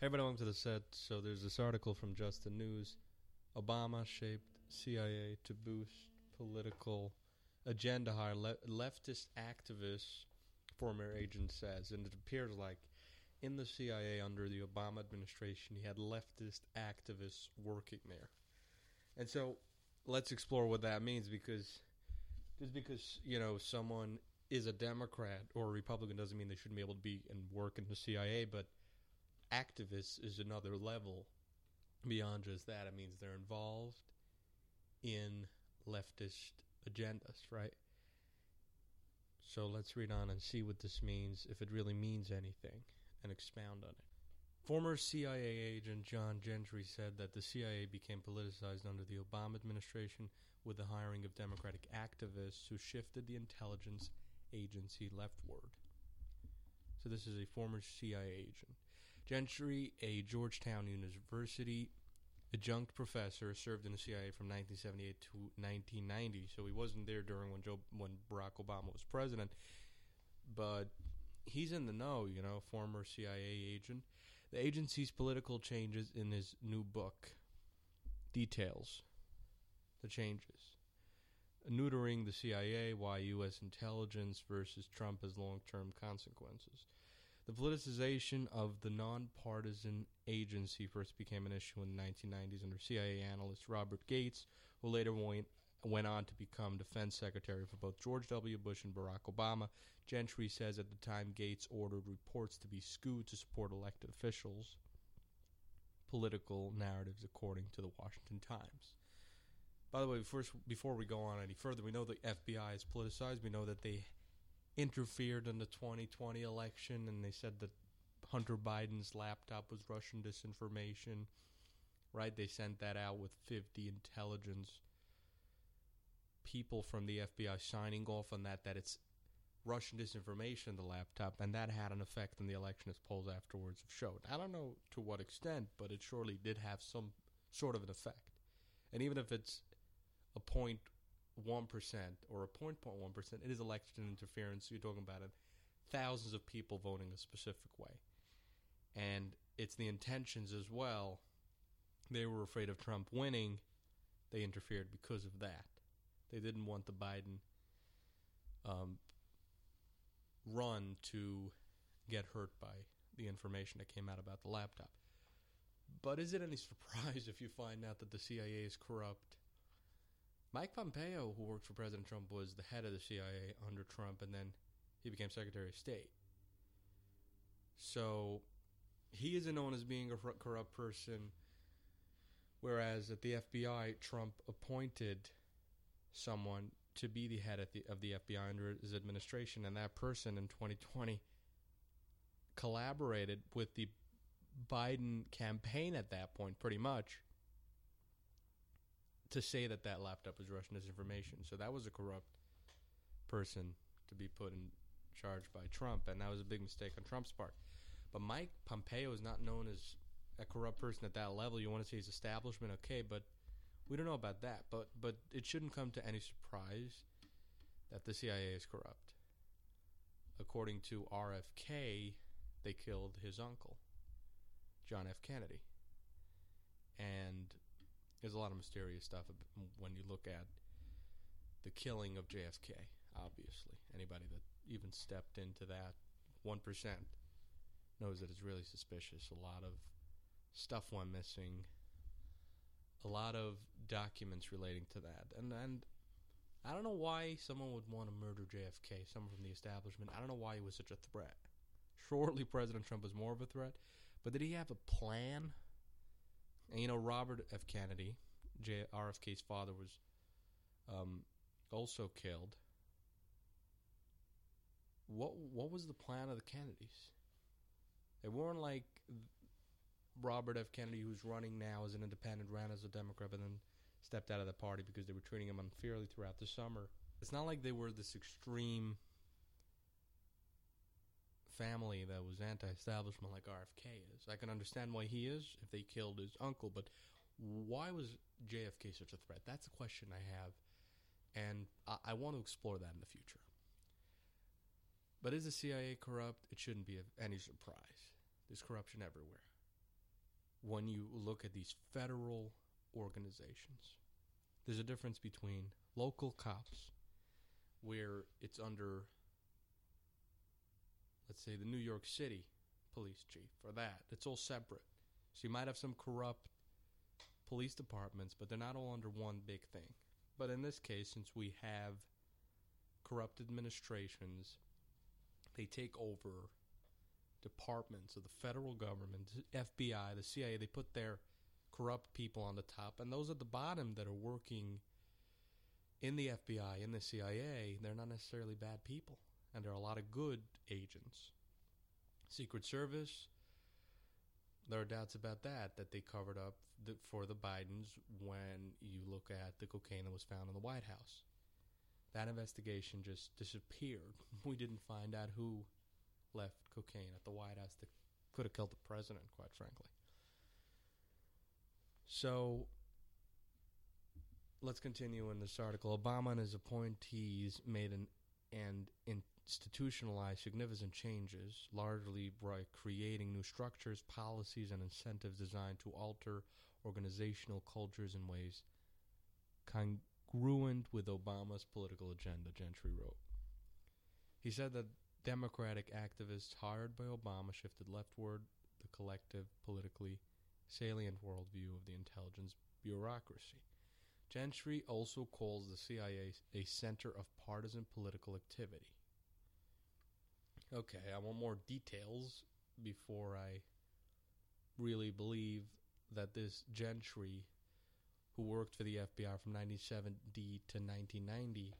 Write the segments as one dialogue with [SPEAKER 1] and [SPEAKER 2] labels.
[SPEAKER 1] Hey, everybody, welcome to the set. So there's this article from Just the News. Obama shaped CIA to boost political agenda hire le- leftist activists, former agent says. And it appears like in the CIA under the Obama administration, he had leftist activists working there. And so let's explore what that means because just because, you know, someone is a Democrat or a Republican doesn't mean they shouldn't be able to be and work in the CIA, but activists is another level beyond just that. It means they're involved in leftist agendas, right? So let's read on and see what this means, if it really means anything, and expound on it. Former CIA agent John Gentry said that the CIA became politicized under the Obama administration with the hiring of Democratic activists who shifted the intelligence agency leftward. So this is a former CIA agent. Gentry, a Georgetown University adjunct professor, served in the CIA from 1978 to 1990. So he wasn't there during when Joe when Barack Obama was president, but he's in the know. You know, former CIA agent. The agency's political changes in his new book details the changes. Neutering the CIA, why U.S. intelligence versus Trump has long term consequences. The politicization of the nonpartisan agency first became an issue in the 1990s under CIA analyst Robert Gates, who later went, went on to become defense secretary for both George W. Bush and Barack Obama. Gentry says at the time Gates ordered reports to be skewed to support elected officials' political narratives, according to the Washington Times. By the way, first, before we go on any further, we know the FBI is politicized. We know that they interfered in the 2020 election and they said that Hunter Biden's laptop was Russian disinformation. Right? They sent that out with 50 intelligence people from the FBI signing off on that, that it's Russian disinformation, the laptop, and that had an effect on the election as polls afterwards have showed. I don't know to what extent, but it surely did have some sort of an effect. And even if it's a point one percent or a point point one percent, it is election interference. You're talking about it, thousands of people voting a specific way, and it's the intentions as well. They were afraid of Trump winning. They interfered because of that. They didn't want the Biden um, run to get hurt by the information that came out about the laptop. But is it any surprise if you find out that the CIA is corrupt? Mike Pompeo, who worked for President Trump, was the head of the CIA under Trump, and then he became Secretary of State. So he isn't known as being a corrupt person, whereas at the FBI, Trump appointed someone to be the head of the, of the FBI under his administration, and that person in 2020 collaborated with the Biden campaign at that point, pretty much, to say that that laptop was Russian disinformation. So that was a corrupt person to be put in charge by Trump, and that was a big mistake on Trump's part. But Mike Pompeo is not known as a corrupt person at that level. You want to say his establishment, okay, but we don't know about that. But but it shouldn't come to any surprise that the CIA is corrupt. According to RFK, they killed his uncle, John F. Kennedy, and there's a lot of mysterious stuff when you look at the killing of JFK. Obviously, anybody that even stepped into that one percent knows that it's really suspicious. A lot of stuff went missing. A lot of documents relating to that, and and I don't know why someone would want to murder JFK. Someone from the establishment. I don't know why he was such a threat. Surely President Trump was more of a threat, but did he have a plan? And you know, Robert F. Kennedy, J- RFK's father, was um, also killed. What what was the plan of the Kennedys? They weren't like Robert F. Kennedy, who's running now as an independent, ran as a Democrat, but then stepped out of the party because they were treating him unfairly throughout the summer. It's not like they were this extreme family that was anti-establishment like RFK is. I can understand why he is if they killed his uncle, but why was JFK such a threat? That's a question I have, and I, I want to explore that in the future. But is the CIA corrupt? It shouldn't be any surprise. There's corruption everywhere. when you look at these federal organizations. There's a difference between local cops, where it's under, let's say, the New York City police chief, or that. It's all separate. So you might have some corrupt police departments, but they're not all under one big thing. But in this case, since we have corrupt administrations, they take over departments of the federal government, FBI, the CIA, they put their corrupt people on the top, and those at the bottom that are working in the FBI, in the CIA, they're not necessarily bad people, and there are a lot of good agents. Secret Service, there are doubts about that, that they covered up for the Bidens when you look at the cocaine that was found in the White House. That investigation just disappeared. We didn't find out who left cocaine at the White House that could have killed the president, quite frankly. So let's continue in this article. Obama and his appointees made an and institutionalized significant changes, largely by creating new structures, policies, and incentives designed to alter organizational cultures in ways congruent with Obama's political agenda, Gentry wrote. He said that Democratic activists hired by Obama shifted leftward the collective, politically salient worldview of the intelligence bureaucracy. Gentry also calls the CIA a center of partisan political activity. Okay, I want more details before I really believe that this Gentry, who worked for the FBI from 1970 to 1990,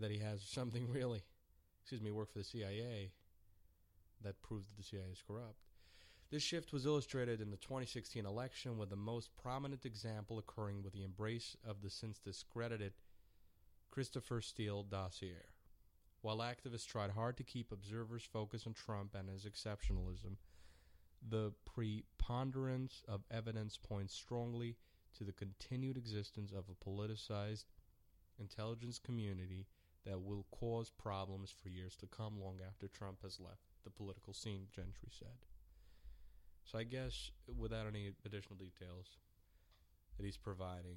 [SPEAKER 1] that he has something really, excuse me, worked for the CIA that proves that the CIA is corrupt. This shift was illustrated in the 2016 election, with the most prominent example occurring with the embrace of the since discredited Christopher Steele dossier. While activists tried hard to keep observers focused on Trump and his exceptionalism, the preponderance of evidence points strongly to the continued existence of a politicized intelligence community that will cause problems for years to come long after Trump has left the political scene, Gentry said. So I guess without any additional details that he's providing,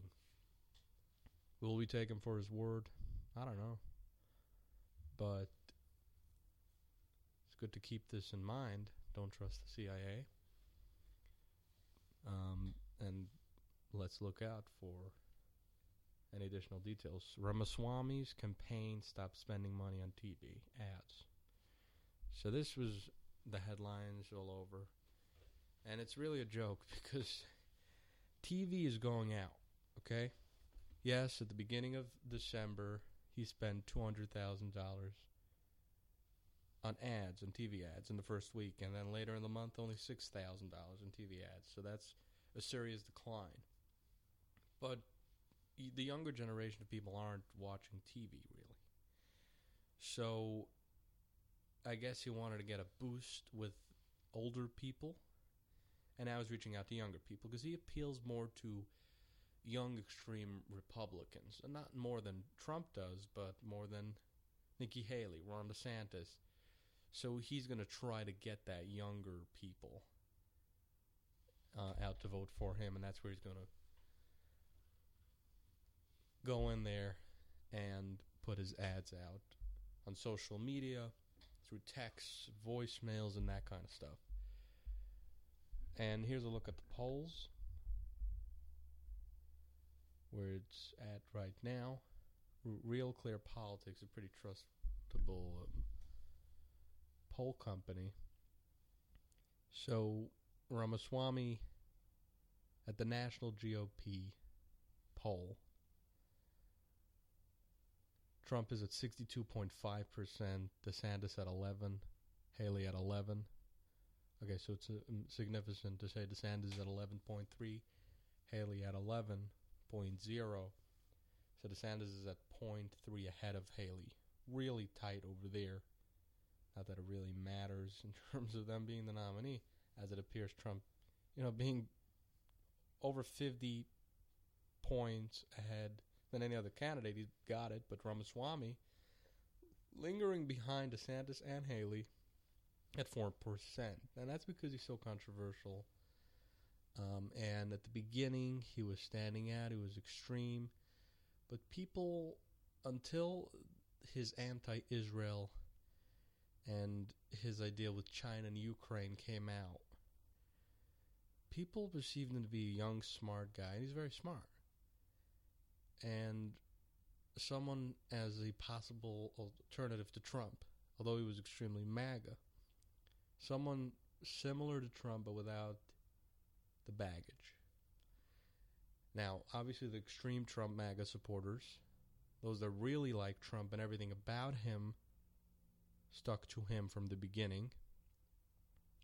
[SPEAKER 1] will we take him for his word? I don't know. But it's good to keep this in mind. Don't trust the CIA. Um, and let's look out for any additional details. Ramaswamy's campaign stopped spending money on TV ads. So this was the headlines all over. And it's really a joke because TV is going out, okay? Yes, at the beginning of December, he spent $200,000 on ads, and TV ads in the first week. And then later in the month, only $6,000 in TV ads. So that's a serious decline. But the younger generation of people aren't watching TV really. So I guess he wanted to get a boost with older people, and I was reaching out to younger people because he appeals more to young extreme Republicans, and not more than Trump does, but more than Nikki Haley, Ron DeSantis. So he's going to try to get that younger people uh, out to vote for him, and that's where he's going to go in there and put his ads out on social media, through texts, voicemails, and that kind of stuff. And here's a look at the polls, where it's at right now. R- Real Clear Politics, a pretty trustable um, poll company. So Ramaswamy at the National GOP poll Trump is at 62.5%, DeSantis at 11, Haley at 11. Okay, so it's uh, significant to say DeSantis at 11.3, Haley at 11.0. So DeSantis is at 0.3 ahead of Haley. Really tight over there. Not that it really matters in terms of them being the nominee, as it appears Trump, you know, being over 50 points ahead than any other candidate. He got it, but Ramaswamy, lingering behind DeSantis and Haley, at 4%. And that's because he's so controversial. Um, and at the beginning, he was standing out, he was extreme. But people, until his anti Israel and his idea with China and Ukraine came out, people perceived him to be a young, smart guy, and he's very smart. And someone as a possible alternative to Trump, although he was extremely MAGA. Someone similar to Trump, but without the baggage. Now, obviously, the extreme Trump MAGA supporters, those that really like Trump and everything about him, stuck to him from the beginning,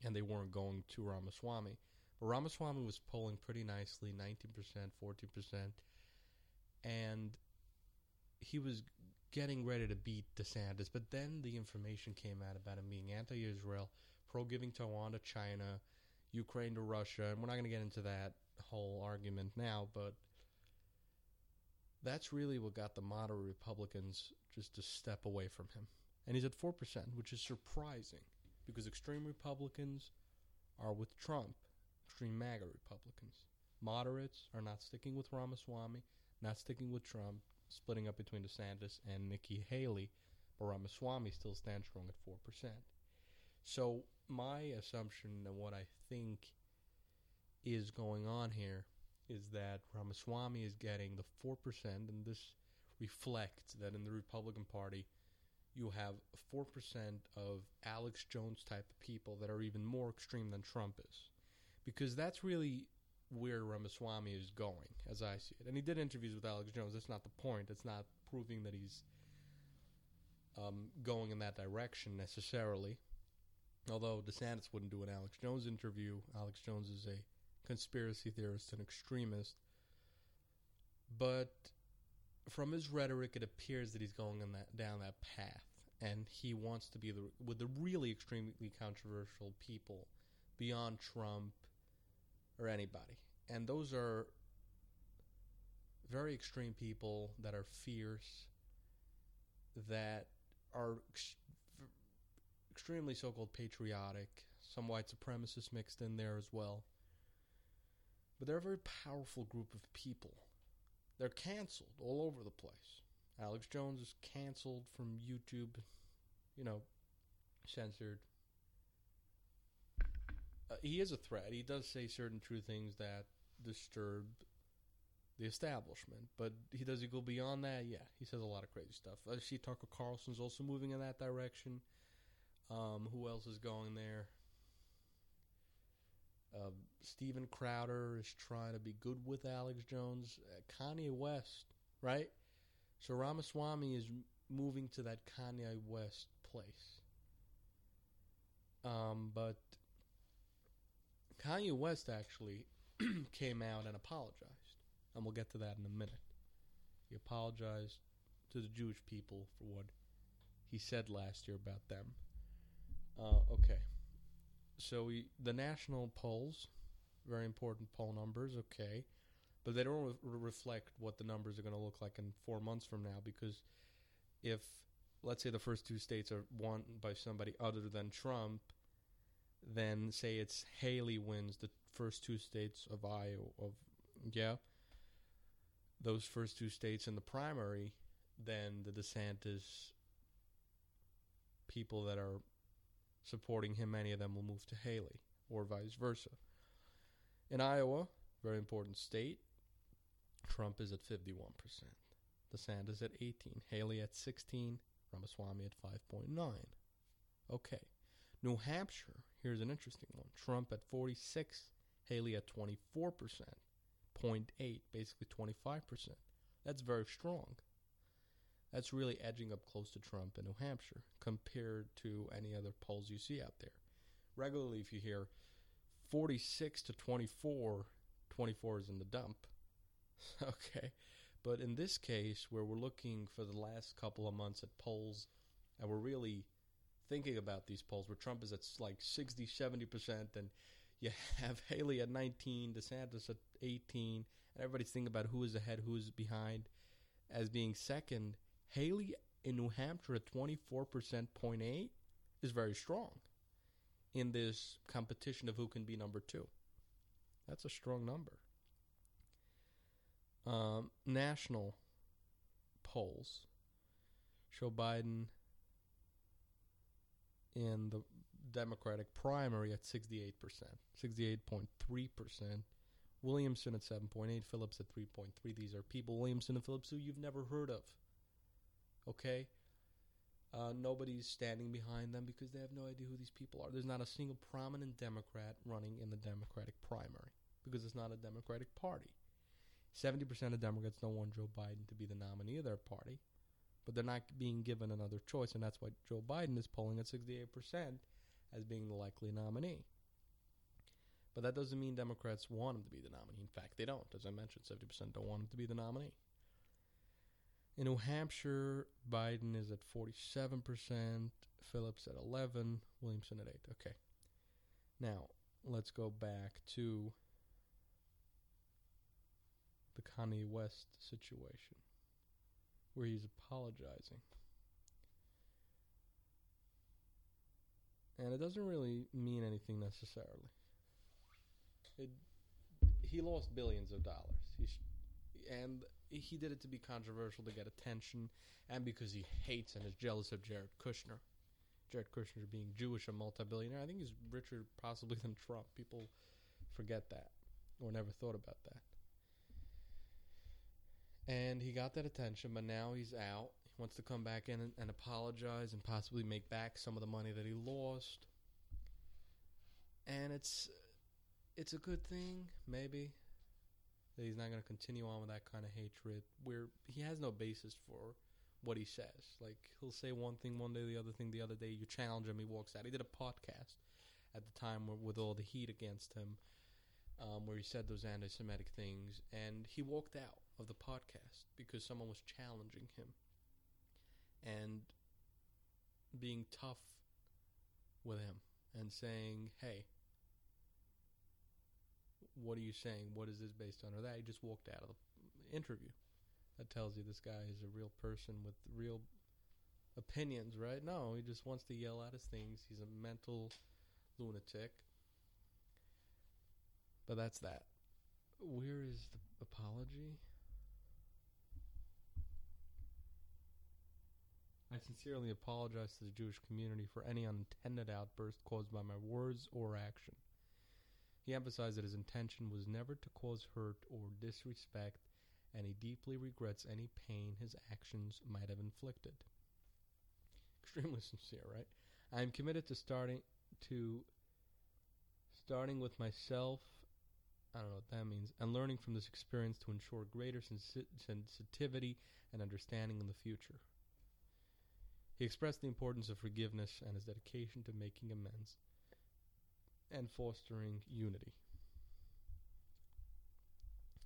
[SPEAKER 1] and they weren't going to Ramaswamy. But Ramaswamy was polling pretty nicely 19%, 14%, and he was getting ready to beat DeSantis. But then the information came out about him being anti Israel, pro giving Taiwan to China, Ukraine to Russia, and we're not going to get into that whole argument now, but that's really what got the moderate Republicans just to step away from him. And he's at 4%, which is surprising because extreme Republicans are with Trump, extreme MAGA Republicans. Moderates are not sticking with Ramaswamy, not sticking with Trump, splitting up between DeSantis and Nikki Haley, but Ramaswamy still stands strong at 4%. So my assumption and what I think is going on here is that Ramaswamy is getting the 4%, and this reflects that in the Republican Party, you have 4% of Alex Jones type of people that are even more extreme than Trump is. Because that's really where Ramaswamy is going, as I see it. And he did interviews with Alex Jones. That's not the point. It's not proving that he's um, going in that direction necessarily. Although DeSantis wouldn't do an Alex Jones interview. Alex Jones is a conspiracy theorist and extremist. But from his rhetoric, it appears that he's going that, down that path. And he wants to be the, with the really extremely controversial people beyond Trump or anybody. And those are very extreme people that are fierce, that are extremely so called patriotic, some white supremacists mixed in there as well. But they're a very powerful group of people. They're canceled all over the place. Alex Jones is canceled from YouTube, you know, censored uh, he is a threat. He does say certain true things that disturb the establishment, but he does he go beyond that? Yeah, he says a lot of crazy stuff. I see Tucker Carlson's also moving in that direction. Um, who else is going there? Uh, Steven Crowder is trying to be good with Alex Jones. Uh, Kanye West, right? So Ramaswamy is moving to that Kanye West place. Um, but Kanye West actually came out and apologized, and we'll get to that in a minute. He apologized to the Jewish people for what he said last year about them. Uh, okay, so we, the national polls, very important poll numbers. Okay, but they don't re- reflect what the numbers are going to look like in four months from now because if let's say the first two states are won by somebody other than Trump then say it's Haley wins the first two states of Iowa of yeah those first two states in the primary, then the DeSantis people that are supporting him, many of them will move to Haley or vice versa. In Iowa, very important state, Trump is at 51%, DeSantis at 18, Haley at 16, Ramaswamy at 5.9. Okay. New Hampshire, here's an interesting one. Trump at 46, Haley at 24%, 0.8, basically 25%. That's very strong. That's really edging up close to Trump in New Hampshire compared to any other polls you see out there. Regularly, if you hear 46 to 24, 24 is in the dump. okay. But in this case, where we're looking for the last couple of months at polls, and we're really thinking about these polls where Trump is at like 60, 70%, and you have Haley at 19, DeSantis at 18, and everybody's thinking about who is ahead, who is behind as being second. Haley in New Hampshire at 24%, 0.8 is very strong. in this competition of who can be number two. That's a strong number. Um, national polls show Biden in the Democratic primary at 68%, 68.3%. Williamson at 7.8, Phillips at 3.3. These are people, Williamson and Phillips, who you've never heard of. Okay? Uh, nobody's standing behind them because they have no idea who these people are. There's not a single prominent Democrat running in the Democratic primary because it's not a Democratic party. 70% of Democrats don't want Joe Biden to be the nominee of their party, but they're not being given another choice, and that's why Joe Biden is polling at 68% as being the likely nominee. But that doesn't mean Democrats want him to be the nominee. In fact, they don't. As I mentioned, 70% don't want him to be the nominee. In New Hampshire, Biden is at 47%, Phillips at 11, Williamson at 8. Okay. Now, let's go back to the Kanye West situation where he's apologizing. And it doesn't really mean anything necessarily. It, he lost billions of dollars. He sh- and he did it to be controversial to get attention and because he hates and is jealous of Jared Kushner. Jared Kushner being Jewish, a multi-billionaire. I think he's richer possibly than Trump. People forget that or never thought about that. And he got that attention, but now he's out. He wants to come back in and, and apologize and possibly make back some of the money that he lost. And it's it's a good thing, maybe, that he's not going to continue on with that kind of hatred where he has no basis for what he says. Like, he'll say one thing one day, the other thing the other day. You challenge him, he walks out. He did a podcast at the time with all the heat against him um, where he said those anti Semitic things, and he walked out of the podcast because someone was challenging him and being tough with him and saying, hey, what are you saying? What is this based on? Or that he just walked out of the interview. That tells you this guy is a real person with real opinions, right? No, he just wants to yell out his things. He's a mental lunatic. But that's that. Where is the apology? I sincerely apologize to the Jewish community for any unintended outburst caused by my words or action. He emphasized that his intention was never to cause hurt or disrespect, and he deeply regrets any pain his actions might have inflicted. Extremely sincere, right? I am committed to starting to starting with myself. I don't know what that means, and learning from this experience to ensure greater sensi- sensitivity and understanding in the future. He expressed the importance of forgiveness and his dedication to making amends and fostering unity.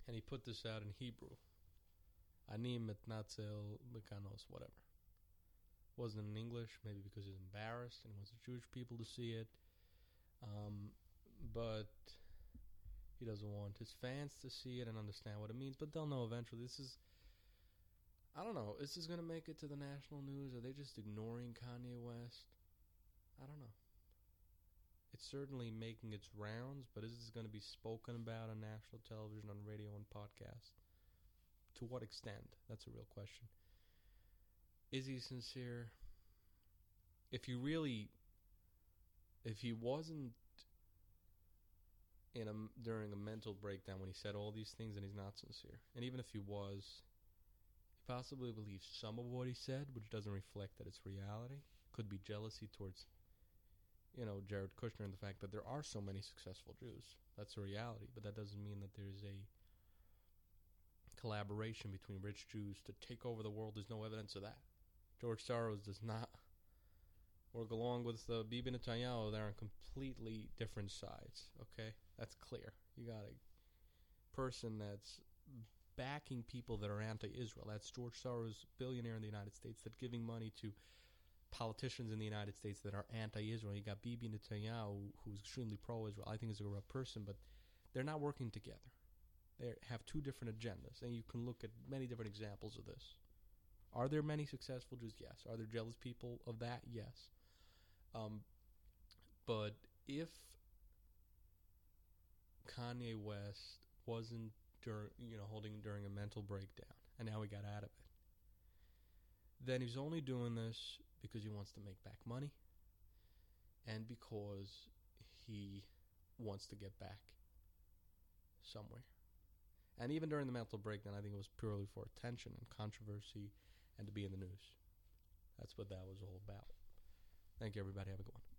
[SPEAKER 1] And he put this out in Hebrew. Ani metnatzel mekanos, whatever. Wasn't in English, maybe because he's embarrassed and he wants the Jewish people to see it. Um, but he doesn't want his fans to see it and understand what it means. But they'll know eventually. This is, I don't know, is this going to make it to the national news? Are they just ignoring Kanye West? I don't know it's certainly making its rounds, but is this going to be spoken about on national television, on radio, and podcast? To what extent? That's a real question. Is he sincere? If he really, if he wasn't in a during a mental breakdown when he said all these things, then he's not sincere. And even if he was, he possibly believes some of what he said, which doesn't reflect that it's reality. Could be jealousy towards you know, Jared Kushner and the fact that there are so many successful Jews. That's a reality, but that doesn't mean that there's a collaboration between rich Jews to take over the world. There's no evidence of that. George Soros does not work along with uh, Bibi Netanyahu. They're on completely different sides. Okay, that's clear. You got a person that's backing people that are anti-Israel. That's George Soros, billionaire in the United States, that's giving money to politicians in the United States that are anti-Israel. You got Bibi Netanyahu, who's extremely pro-Israel. I think is a real person, but they're not working together. They have two different agendas, and you can look at many different examples of this. Are there many successful Jews? Yes. Are there jealous people of that? Yes. Um, but if Kanye West wasn't during, you know, holding during a mental breakdown, and now he got out of it, then he's only doing this because he wants to make back money, and because he wants to get back somewhere. And even during the mental breakdown, I think it was purely for attention and controversy and to be in the news. That's what that was all about. Thank you, everybody. Have a good one.